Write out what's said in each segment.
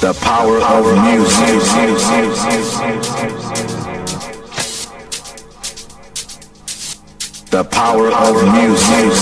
The power, of music. The power of music.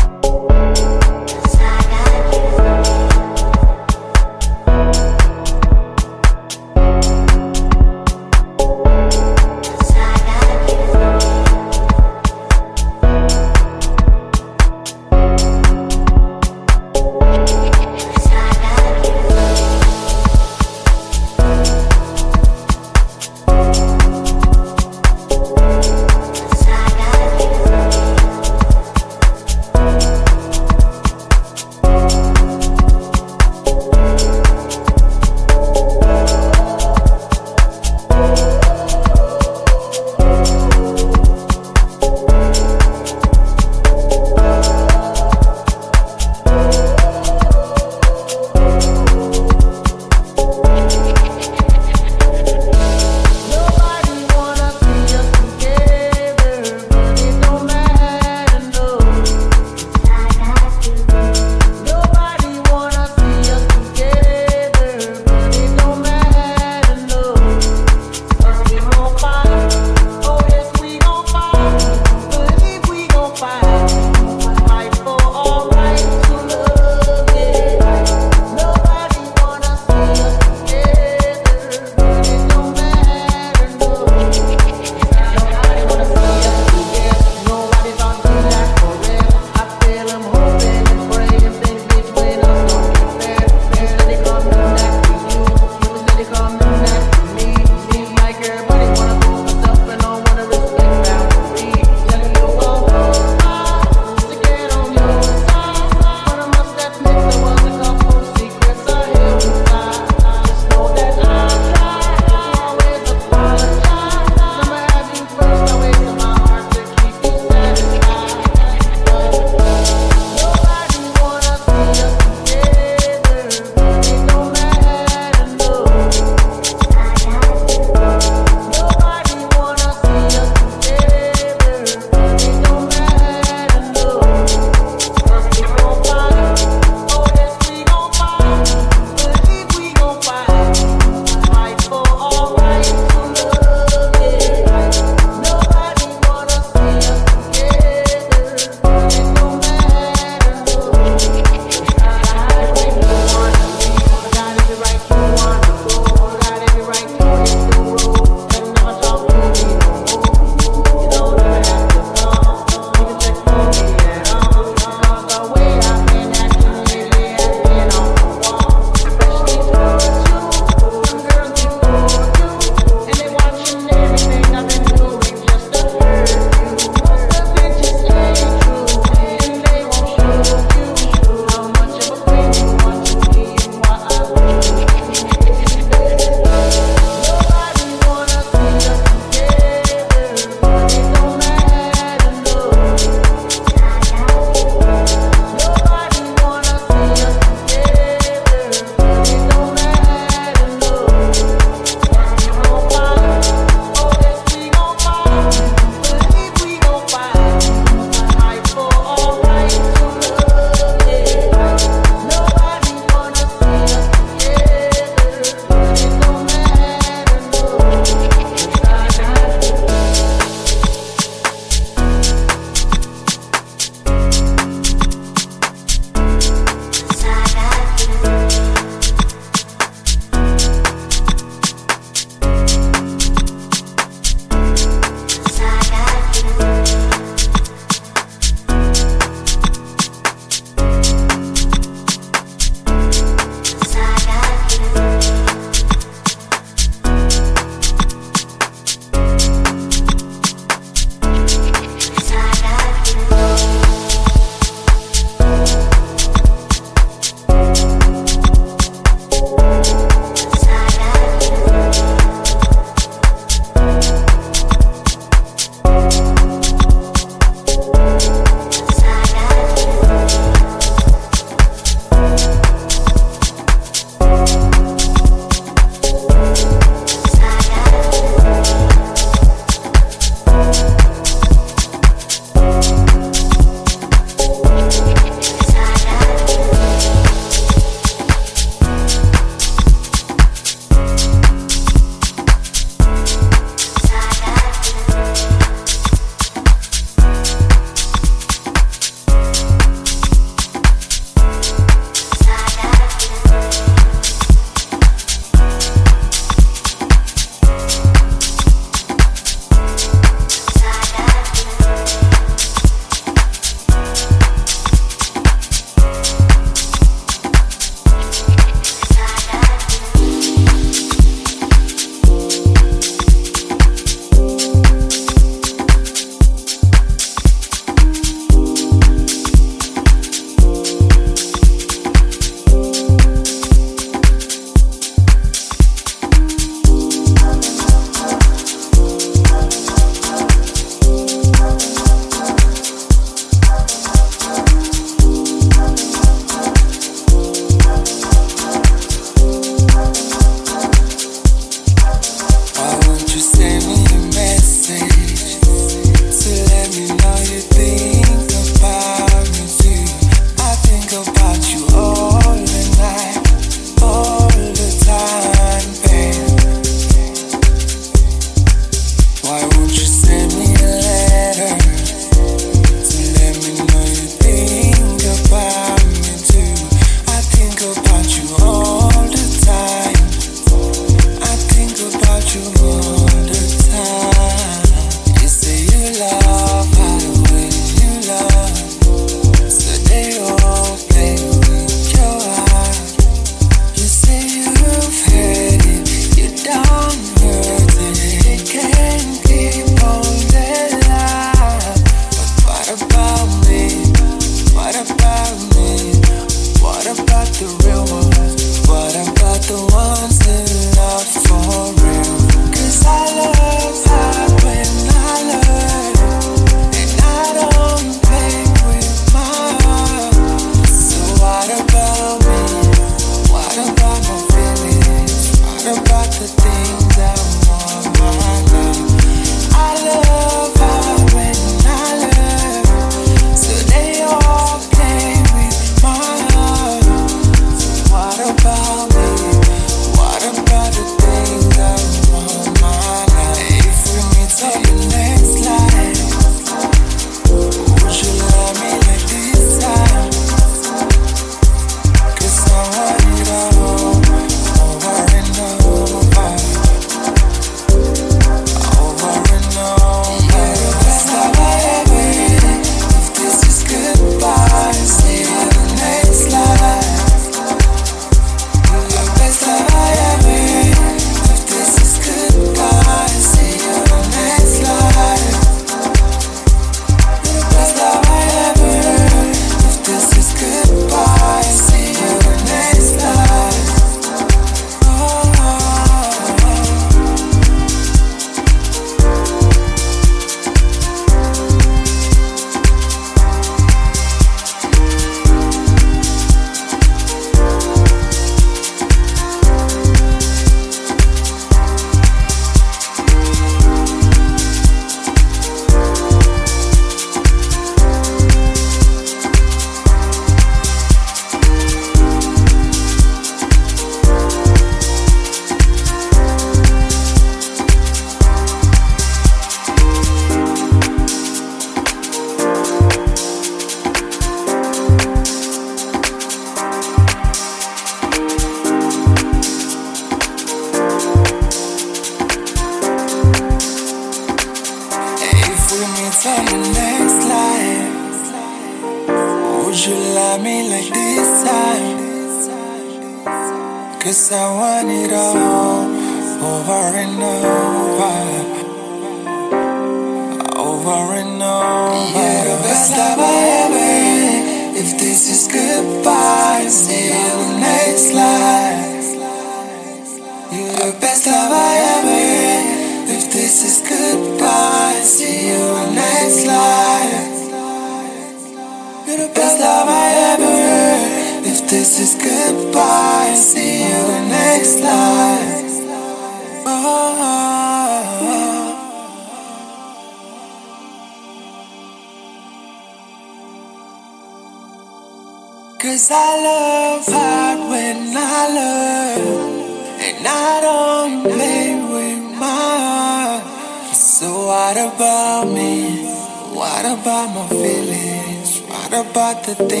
the thing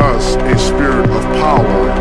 us a spirit of power